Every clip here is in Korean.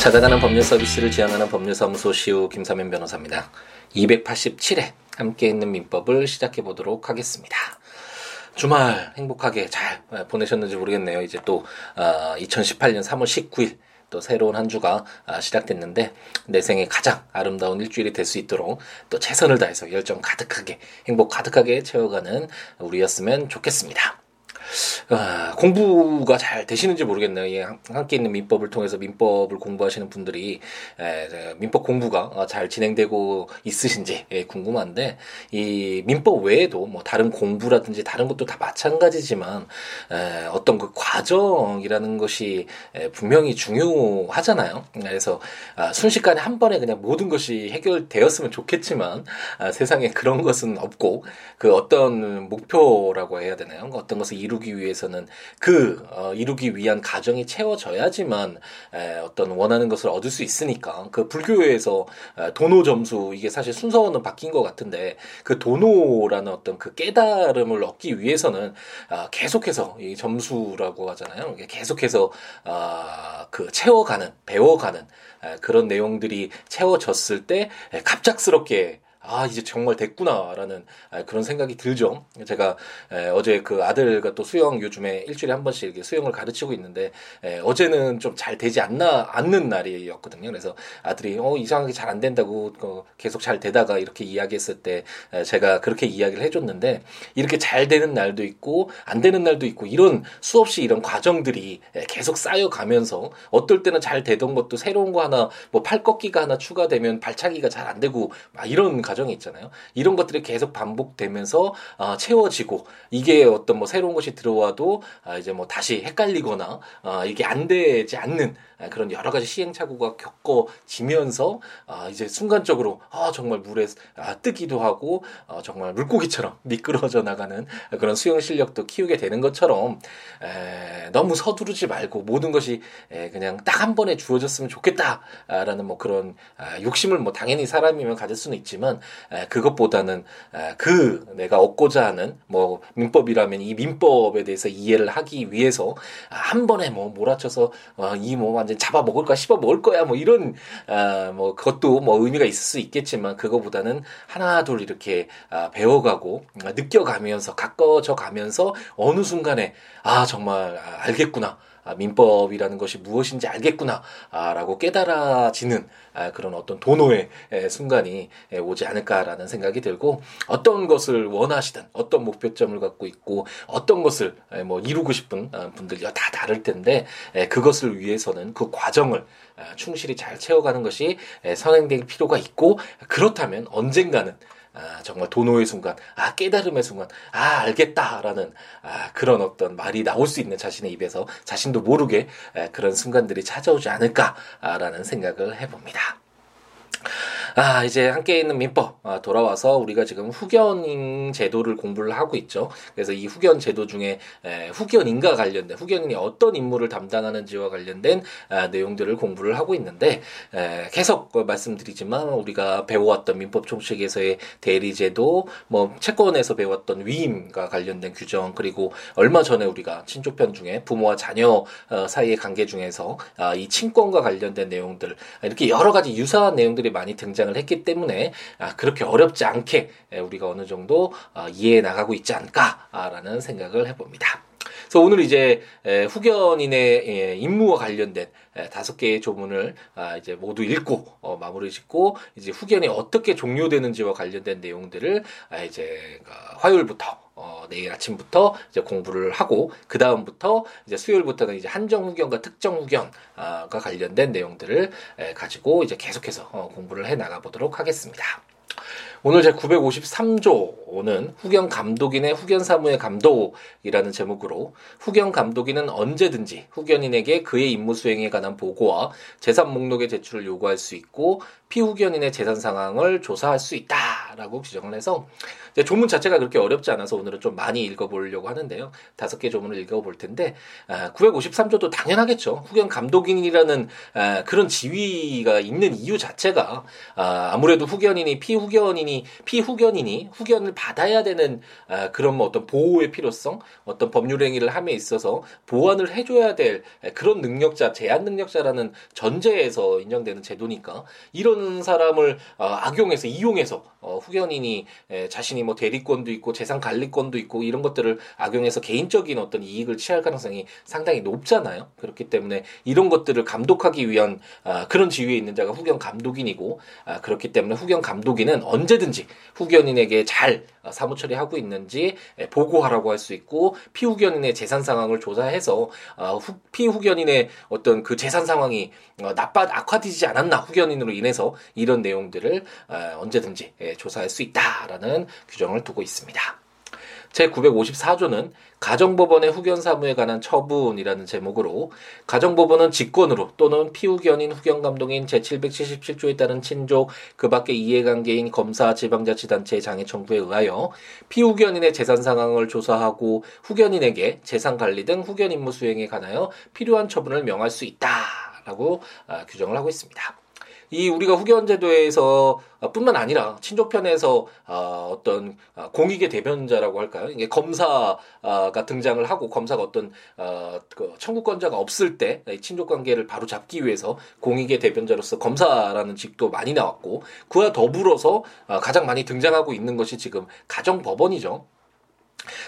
찾아가는 법률 서비스를 지향하는 법률사무소 시우 김사면 변호사입니다. 287회 함께 있는 민법을 시작해 보도록 하겠습니다. 주말 행복하게 잘 보내셨는지 모르겠네요. 이제 또 2018년 3월 19일 또 새로운 한 주가 아, 시작됐는데 내 생에 가장 아름다운 일주일이 될 수 있도록 또 최선을 다해서 열정 가득하게 행복 가득하게 채워가는 우리였으면 좋겠습니다. 아, 공부가 잘 되시는지 모르겠네요. 예, 함께 있는 민법을 통해서 민법을 공부하시는 분들이 에, 민법 공부가 어, 잘 진행되고 있으신지 예, 궁금한데 이 민법 외에도 뭐 다른 공부라든지 다른 것도 다 마찬가지지만 에, 어떤 그 과정이라는 것이 에, 분명히 중요하잖아요. 그래서 아, 순식간에 한 번에 그냥 모든 것이 해결되었으면 좋겠지만 아, 세상에 그런 것은 없고 그 어떤 목표라고 해야 되나요? 어떤 것을 이루 이루기 위해서 는 그 어, 이루기 위한 가정이 채워져야지만 에, 어떤 원하는 것을 얻을 수 있으니까 그 불교에서 에, 도노 점수 이게 사실 순서는 바뀐 것 같은데 그 도노라는 어떤 그 깨달음을 얻기 위해서는 아, 계속해서 이 점수라고 하잖아요. 계속해서 아, 그 채워가는 배워가는 에, 그런 내용들이 채워졌을 때 에, 갑작스럽게 아 이제 정말 됐구나라는 아, 그런 생각이 들죠. 제가 어제 그 아들과 또 수영 요즘에 일주일에 한 번씩 이렇게 수영을 가르치고 있는데 어제는 좀 잘 되지 않나 않는 날이었거든요. 그래서 아들이 어 이상하게 잘 안 된다고 어, 계속 잘 되다가 이렇게 이야기했을 때 제가 그렇게 이야기를 해줬는데 이렇게 잘 되는 날도 있고 안 되는 날도 있고 이런 수없이 이런 과정들이 계속 쌓여가면서 어떨 때는 잘 되던 것도 새로운 거 하나 뭐 팔 꺾기가 하나 추가되면 발차기가 잘 안 되고 막 이런 과정 이 있잖아요. 이런 것들이 계속 반복되면서 아, 채워지고 이게 어떤 뭐 새로운 것이 들어와도 아, 이제 뭐 다시 헷갈리거나 아, 이게 안 되지 않는 아, 그런 여러 가지 시행착오가 겪어지면서 아, 이제 순간적으로 아, 정말 물에 아, 뜨기도 하고 어, 정말 물고기처럼 미끄러져 나가는 그런 수영 실력도 키우게 되는 것처럼 에, 너무 서두르지 말고 모든 것이 에, 그냥 딱 한 번에 주어졌으면 좋겠다라는 뭐 그런 아, 욕심을 뭐 당연히 사람이면 가질 수는 있지만 에, 그것보다는 에, 그 내가 얻고자 하는 뭐 민법이라면 이 민법에 대해서 이해를 하기 위해서 한 번에 뭐 몰아쳐서 어, 이뭐 완전 잡아 먹을까 씹어 먹을 거야 뭐 이런 아, 뭐 그것도 뭐 의미가 있을 수 있겠지만 그거보다는 하나 둘 이렇게 아, 배워가고 아, 느껴가면서 가까워져 가면서 어느 순간에 아 정말 아, 알겠구나. 아, 민법이라는 것이 무엇인지 알겠구나라고 깨달아지는 아, 그런 어떤 도노의 순간이 오지 않을까라는 생각이 들고 어떤 것을 원하시든 어떤 목표점을 갖고 있고 어떤 것을 뭐 이루고 싶은 아, 분들이 다 다를 텐데 그것을 위해서는 그 과정을 충실히 잘 채워가는 것이 선행될 필요가 있고 그렇다면 언젠가는 아, 정말 도노의 순간, 아, 깨달음의 순간, 아, 알겠다라는 아, 그런 어떤 말이 나올 수 있는 자신의 입에서 자신도 모르게 에, 그런 순간들이 찾아오지 않을까라는 생각을 해봅니다. 아, 이제 함께 있는 민법 아, 돌아와서 우리가 지금 후견인 제도를 공부를 하고 있죠. 그래서 이 후견 제도 중에 에, 후견인과 관련된 후견인이 어떤 임무를 담당하는지와 관련된 아, 내용들을 공부를 하고 있는데 에, 계속 말씀드리지만 우리가 배워왔던 민법 총칙에서의 대리 제도, 뭐 채권에서 배웠던 위임과 관련된 규정 그리고 얼마 전에 우리가 친족편 중에 부모와 자녀 어, 사이의 관계 중에서 아, 이 친권과 관련된 내용들 이렇게 여러 가지 유사한 내용들이 많이 등장. 등장을 했기 때문에 아, 그렇게 어렵지 않게 우리가 어느 정도 아, 이해해 나가고 있지 않을까라는 생각을 해봅니다. 그래서 오늘 이제 후견인의 예, 임무와 관련된 다섯 개의 조문을 아, 이제 모두 읽고 어, 마무리 짓고 이제 후견이 어떻게 종료되는지와 관련된 내용들을 이제 그 화요일부터 어, 내일 아침부터 이제 공부를 하고 그 다음부터 이제 수요일부터는 이제 한정 후견과 특정 후견과 관련된 내용들을 에, 가지고 이제 계속해서 어, 공부를 해 나가 보도록 하겠습니다. 오늘 제 953조는 후견 감독인의 후견 사무의 감독이라는 제목으로 후견 감독인은 언제든지 후견인에게 그의 임무 수행에 관한 보고와 재산 목록의 제출을 요구할 수 있고 피후견인의 재산 상황을 조사할 수 있다라고 규정을 해서 조문 자체가 그렇게 어렵지 않아서 오늘은 좀 많이 읽어보려고 하는데요. 다섯 개 조문을 읽어볼 텐데 아, 953조도 당연하겠죠. 후견 감독인이라는 아, 그런 지위가 있는 이유 자체가 아, 아무래도 후견인이 피후견인이 피후견인이 후견을 받아야 되는 아, 그런 뭐 어떤 보호의 필요성, 어떤 법률 행위를 함에 있어서 보완을 해줘야 될 그런 능력자, 제한 능력자라는 전제에서 인정되는 제도니까 이런 사람을 어, 악용해서 이용해서 어, 후견인이 에, 자신이 뭐 대리권도 있고 재산 관리권도 있고 이런 것들을 악용해서 개인적인 어떤 이익을 취할 가능성이 상당히 높잖아요. 그렇기 때문에 이런 것들을 감독하기 위한 아, 그런 지위에 있는 자가 후견 감독인이고 아, 그렇기 때문에 후견 감독인은 언제든지 후견인에게 잘 어, 사무 처리하고 있는지 보고하라고 할 수 있고 피후견인의 재산 상황을 조사해서 어, 피후견인의 어떤 그 재산 상황이 어, 나빠 악화되지 않았나 후견인으로 인해서 이런 내용들을 언제든지 조사할 수 있다라는 규정을 두고 있습니다. 제954조는 가정법원의 후견 사무에 관한 처분이라는 제목으로 가정법원은 직권으로 또는 피후견인 후견감독인 제777조에 따른 친족 그 밖의 이해관계인 검사 지방자치단체의 장애 청구에 의하여 피후견인의 재산 상황을 조사하고 후견인에게 재산 관리 등 후견 임무 수행에 관하여 필요한 처분을 명할 수 있다 라고 아, 규정을 하고 있습니다. 이 우리가 후견제도에서 어, 뿐만 아니라 친족편에서 어, 어떤 어, 공익의 대변자라고 할까요? 이게 검사가 등장을 하고 검사가 어떤 그 청구권자가 없을 때 친족 관계를 바로 잡기 위해서 공익의 대변자로서 검사라는 직도 많이 나왔고 그와 더불어서 가장 많이 등장하고 있는 것이 지금 가정법원이죠.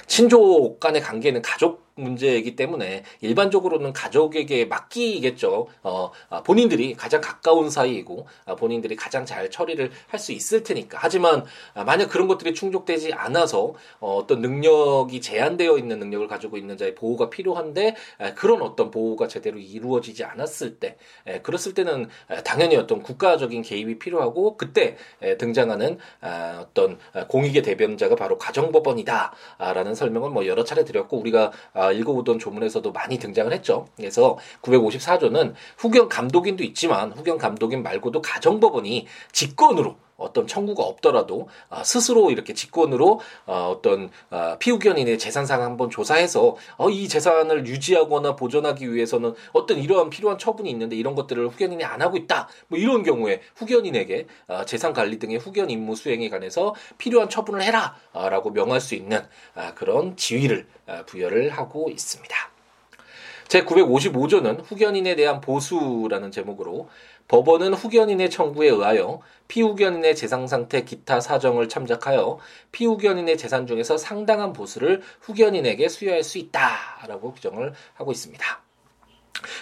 친족 간의 관계는 가족 문제이기 때문에 일반적으로는 가족에게 맡기겠죠. 어, 아, 본인들이 가장 가까운 사이이고 아, 본인들이 가장 잘 처리를 할 수 있을 테니까. 하지만 아, 만약 그런 것들이 충족되지 않아서 어, 어떤 능력이 제한되어 있는 능력을 가지고 있는 자의 보호가 필요한데 에, 그런 어떤 보호가 제대로 이루어지지 않았을 때, 에, 그랬을 때는 에, 당연히 어떤 국가적인 개입이 필요하고 그때 에, 등장하는 아, 어떤 공익의 대변자가 바로 가정법원이다라는 설명을 뭐 여러 차례 드렸고 우리가 아, 읽어보던 조문에서도 많이 등장을 했죠. 그래서 954조는 후견 감독인도 있지만 후견 감독인 말고도 가정법원이 직권으로 어떤 청구가 없더라도 아, 스스로 이렇게 직권으로 어, 어떤 아, 피후견인의 재산상 한번 조사해서 어, 이 재산을 유지하거나 보존하기 위해서는 어떤 이러한 필요한 처분이 있는데 이런 것들을 후견인이 안 하고 있다. 뭐 이런 경우에 후견인에게 아, 재산 관리 등의 후견 임무 수행에 관해서 필요한 처분을 해라라고 명할 수 있는 그런 지위를 부여를 하고 있습니다. 제955조는 후견인에 대한 보수라는 제목으로 법원은 후견인의 청구에 의하여 피후견인의 재산 상태 기타 사정을 참작하여 피후견인의 재산 중에서 상당한 보수를 후견인에게 수여할 수 있다라고 규정을 하고 있습니다.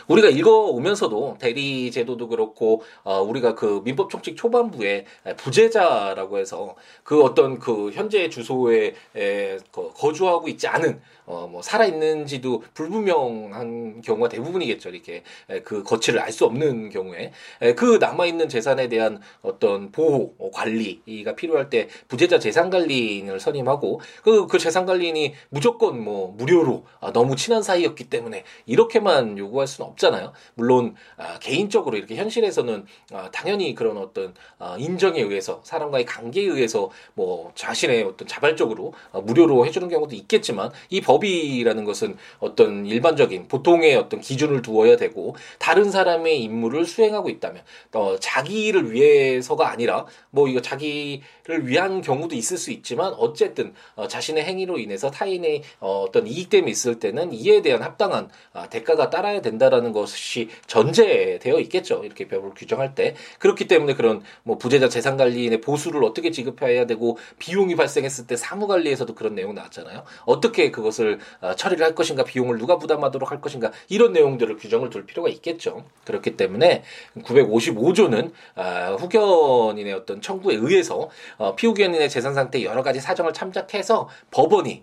우리가 읽어오면서도 대리 제도도 그렇고 어, 우리가 그 민법 총칙 초반부에 부재자라고 해서 그 어떤 그 현재 주소에 에, 거주하고 있지 않은 어, 뭐, 살아 있는지도 불분명한 경우가 대부분이겠죠. 이렇게, 에, 그 거치를 알 수 없는 경우에. 에, 그 남아 있는 재산에 대한 어떤 보호, 어, 관리가 필요할 때 부재자 재산 관리인을 선임하고 그, 그 재산 관리인이 무조건 뭐, 무료로 아, 너무 친한 사이였기 때문에 이렇게만 요구 할 수는 없잖아요. 물론, 아, 개인적으로 이렇게 현실에서는 아, 당연히 그런 어떤 아, 인정에 의해서 사람과의 관계에 의해서 뭐, 자신의 어떤 자발적으로 아, 무료로 해주는 경우도 있겠지만 이법 법이라는 것은 어떤 일반적인 보통의 어떤 기준을 두어야 되고 다른 사람의 임무를 수행하고 있다면 어, 자기를 위해서가 아니라 뭐 이거 자기를 위한 경우도 있을 수 있지만 어쨌든 어, 자신의 행위로 인해서 타인의 어, 어떤 이익됨이 있을 때는 이에 대한 합당한 아, 대가가 따라야 된다라는 것이 전제되어 있겠죠. 이렇게 법을 규정할 때 그렇기 때문에 그런 뭐 부재자 재산 관리인의 보수를 어떻게 지급해야 되고 비용이 발생했을 때 사무 관리에서도 그런 내용 나왔잖아요. 어떻게 그것을 것을 어, 처리를 할 것인가 비용을 누가 부담하도록 할 것인가 이런 내용들을 규정을 둘 필요가 있겠죠. 그렇기 때문에 955조는 아, 후견인의 어떤 청구에 의해서 어, 피후견인의 재산 상태 여러 가지 사정을 참작해서 법원이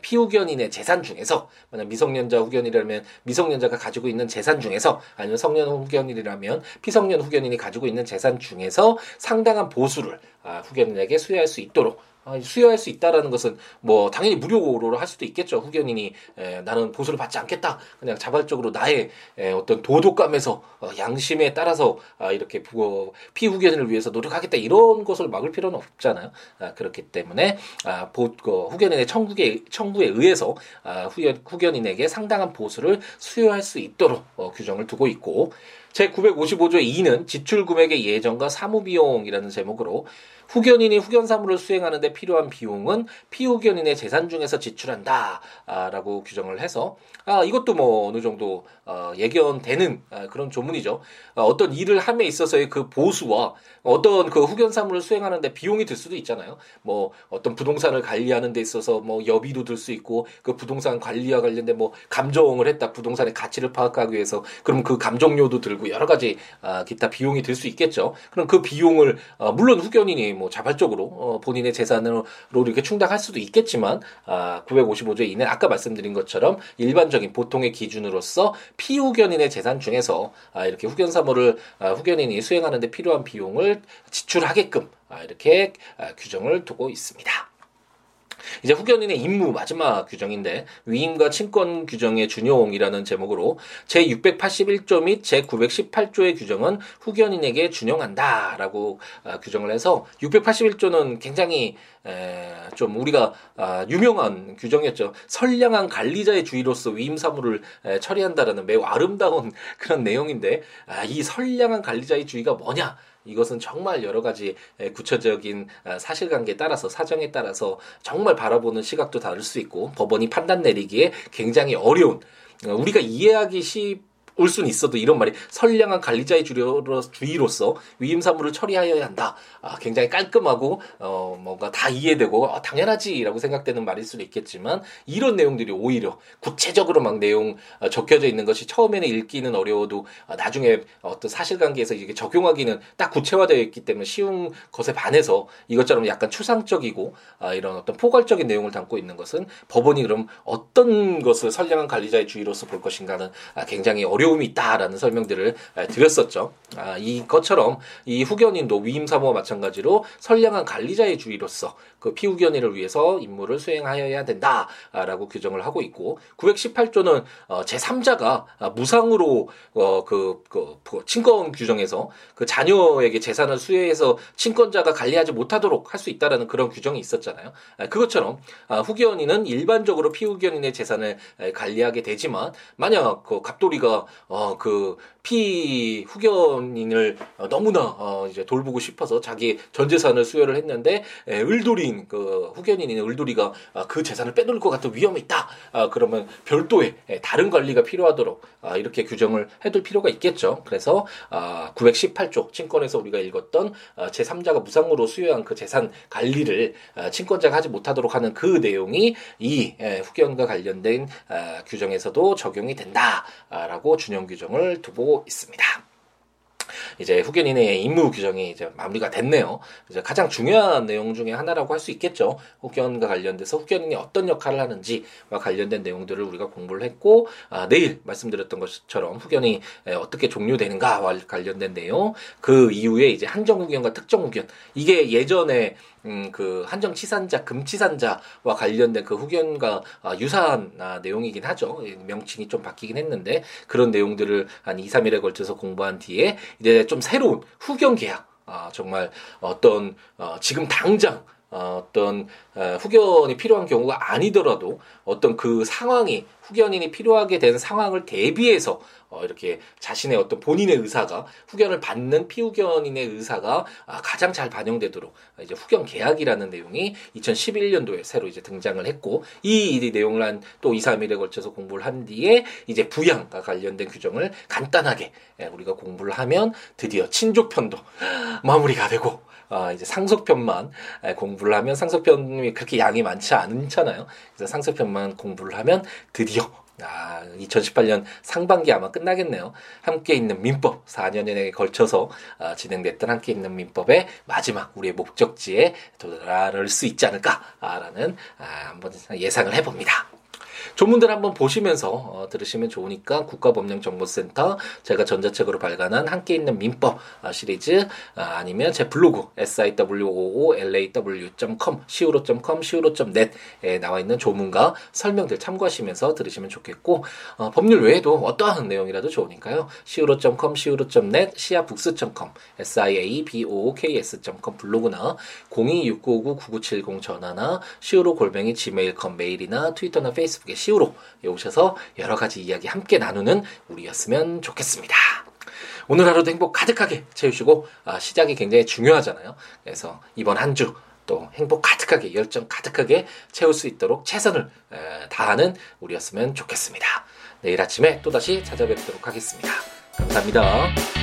피후견인의 재산 중에서 만약 미성년자 후견이라면 미성년자가 가지고 있는 재산 중에서 아니면 성년 후견인이라면 피성년 후견인이 가지고 있는 재산 중에서 상당한 보수를 아, 후견인에게 수여할 수 있도록 아, 수여할 수 있다라는 것은 뭐 당연히 무료로 할 수도 있겠죠. 후견인이 에, 나는 보수를 받지 않겠다. 그냥 자발적으로 나의 에, 어떤 도덕감에서 어, 양심에 따라서 아, 이렇게 부, 피후견인을 위해서 노력하겠다 이런 것을 막을 필요는 없잖아요. 아, 그렇기 때문에 아, 보, 그, 후견인의 청구에 청구에 의해서 아, 후견, 후견인에게 상당한 보수를 수여할 수 있도록 어, 규정을 두고 있고 제 955조의 2는 지출 금액의 예정과 사무 비용이라는 제목으로 후견인이 후견 사무를 수행하는데 필요한 비용은 피후견인의 재산 중에서 지출한다라고 규정을 해서 아 이것도 뭐 어느 정도 어, 예견되는 아, 그런 조문이죠. 어, 어떤 일을 함에 있어서의 그 보수와 어떤 그 후견 사무를 수행하는데 비용이 들 수도 있잖아요. 뭐 어떤 부동산을 관리하는 데 있어서 뭐 여비도 들 수 있고 그 부동산 관리와 관련된 뭐 감정을 했다 부동산의 가치를 파악하기 위해서 그럼 그 감정료도 들고 여러 가지 아, 기타 비용이 들 수 있겠죠. 그럼 그 비용을 어, 물론 후견인이 뭐 자발적으로 어, 본인의 재산으로 이렇게 충당할 수도 있겠지만 아, 955조 이내 아까 말씀드린 것처럼 일반적인 보통의 기준으로서 피후견인의 재산 중에서 아, 이렇게 후견 사무를 아, 후견인이 수행하는데 필요한 비용을 지출하게끔 아, 이렇게 아, 규정을 두고 있습니다. 이제 후견인의 임무 마지막 규정인데 위임과 친권 규정의 준용이라는 제목으로 제 681조 및 제 918조의 규정은 후견인에게 준용한다라고 아, 규정을 해서 681조는 굉장히 에, 좀 우리가 아, 유명한 규정이었죠. 선량한 관리자의 주의로서 위임 사무를 에, 처리한다라는 매우 아름다운 그런 내용인데 아, 이 선량한 관리자의 주의가 뭐냐? 이것은 정말 여러 가지 구체적인 아, 사실관계에 따라서 사정에 따라서 정말 바라보는 시각도 다를 수 있고 법원이 판단 내리기에 굉장히 어려운 어, 우리가 이해하기 쉽 올 수는 있어도 이런 말이 선량한 관리자의 주의로서 위임 사무를 처리하여야 한다. 아, 굉장히 깔끔하고 어, 뭔가 다 이해되고 아, 당연하지라고 생각되는 말일 수도 있겠지만 이런 내용들이 오히려 구체적으로 막 내용 어, 적혀져 있는 것이 처음에는 읽기는 어려워도 어, 나중에 어떤 사실관계에서 이게 적용하기는 딱 구체화되어 있기 때문에 쉬운 것에 반해서 이것처럼 약간 추상적이고 아, 이런 어떤 포괄적인 내용을 담고 있는 것은 법원이 그럼 어떤 것을 선량한 관리자의 주의로서 볼 것인가는 아, 굉장히 어려운 어려움이 있다라는 설명들을 드렸었죠. 아, 이 것처럼 이 후견인도 위임 사무와 마찬가지로 선량한 관리자의 주의로서 그 피후견인을 위해서 임무를 수행하여야 된다라고 규정을 하고 있고 918조는 어, 제3자가 무상으로 어, 그, 그, 그 친권 규정에서 그 자녀에게 재산을 수여해서 친권자가 관리하지 못하도록 할 수 있다라는 그런 규정이 있었잖아요. 아, 그것처럼 아, 후견인은 일반적으로 피후견인의 재산을 관리하게 되지만 만약 그 갑돌이가 어, 그, 피 후견인을 어, 너무나 어, 이제 돌보고 싶어서 자기 전 재산을 수여를 했는데 에, 을돌 인 그 후견인인 을돌이가 아, 그 재산을 빼돌릴 것 같은 위험이 있다. 아, 그러면 별도의 에, 다른 관리가 필요하도록 아, 이렇게 규정을 해둘 필요가 있겠죠. 그래서 아, 918조 친권에서 우리가 읽었던 아, 제3자가 무상으로 수여한 그 재산 관리를 아, 친권자가 하지 못하도록 하는 그 내용이 이 에, 후견과 관련된 아, 규정에서도 적용이 된다라고 준용 규정을 두고 있습니다. 이제 후견인의 임무 규정이 이제 마무리가 됐네요. 이제 가장 중요한 내용 중에 하나라고 할 수 있겠죠. 후견과 관련돼서 후견인이 어떤 역할을 하는지와 관련된 내용들을 우리가 공부를 했고 아, 내일 말씀드렸던 것처럼 후견이 어떻게 종료되는가와 관련된 내용 그 이후에 이제 한정 후견과 특정 후견 이게 예전에 음, 그 한정 치산자, 금치산자와 관련된 그 후견과 아, 유사한 아, 내용이긴 하죠. 명칭이 좀 바뀌긴 했는데 그런 내용들을 한 2, 3일에 걸쳐서 공부한 뒤에 이제 좀 새로운 후견 계약, 아, 정말 어떤 어, 지금 당장 어, 어떤 어, 후견이 필요한 경우가 아니더라도 어떤 그 상황이 후견인이 필요하게 된 상황을 대비해서 어, 이렇게 자신의 어떤 본인의 의사가 후견을 받는 피후견인의 의사가 아, 가장 잘 반영되도록 이제 후견 계약이라는 내용이 2011년도에 새로 이제 등장을 했고 이, 이 내용을 한 또 2, 3일에 걸쳐서 공부를 한 뒤에 이제 부양과 관련된 규정을 간단하게 예, 우리가 공부를 하면 드디어 친족편도 마무리가 되고 아, 이제 상속편만 공부를 하면 상속편이 그렇게 양이 많지 않잖아요. 그래서 상속편만 공부를 하면 드디어 아, 2018년 상반기 아마 끝나겠네요. 함께 있는 민법 4년에 걸쳐서 아, 진행됐던 함께 있는 민법의 마지막 우리의 목적지에 도달할 수 있지 않을까라는 아, 한번 예상을 해봅니다. 조문들 한번 보시면서 어, 들으시면 좋으니까 국가법령정보센터 제가 전자책으로 발간한 함께 있는 민법 어, 시리즈 아, 니면 제 블로그 siwoolaw.com siwo.com siwo.net에 나와 있는 조문과 설명들 참고하시면서 들으시면 좋겠고 어, 법률 외에도 어떠한 내용이라도 좋으니까요. siwo.com siwo.net siabooks.com siabooks.com 블로그나 0269599970 전화나 siwo 골뱅이 gmail.com 메일이나 트위터나 페이스북 에 시우로 오셔서 여러 가지 이야기 함께 나누는 우리였으면 좋겠습니다. 오늘 하루도 행복 가득하게 채우시고 아, 시작이 굉장히 중요하잖아요. 그래서 이번 한 주 또 행복 가득하게 열정 가득하게 채울 수 있도록 최선을 에, 다하는 우리였으면 좋겠습니다. 내일 아침에 또다시 찾아뵙도록 하겠습니다. 감사합니다.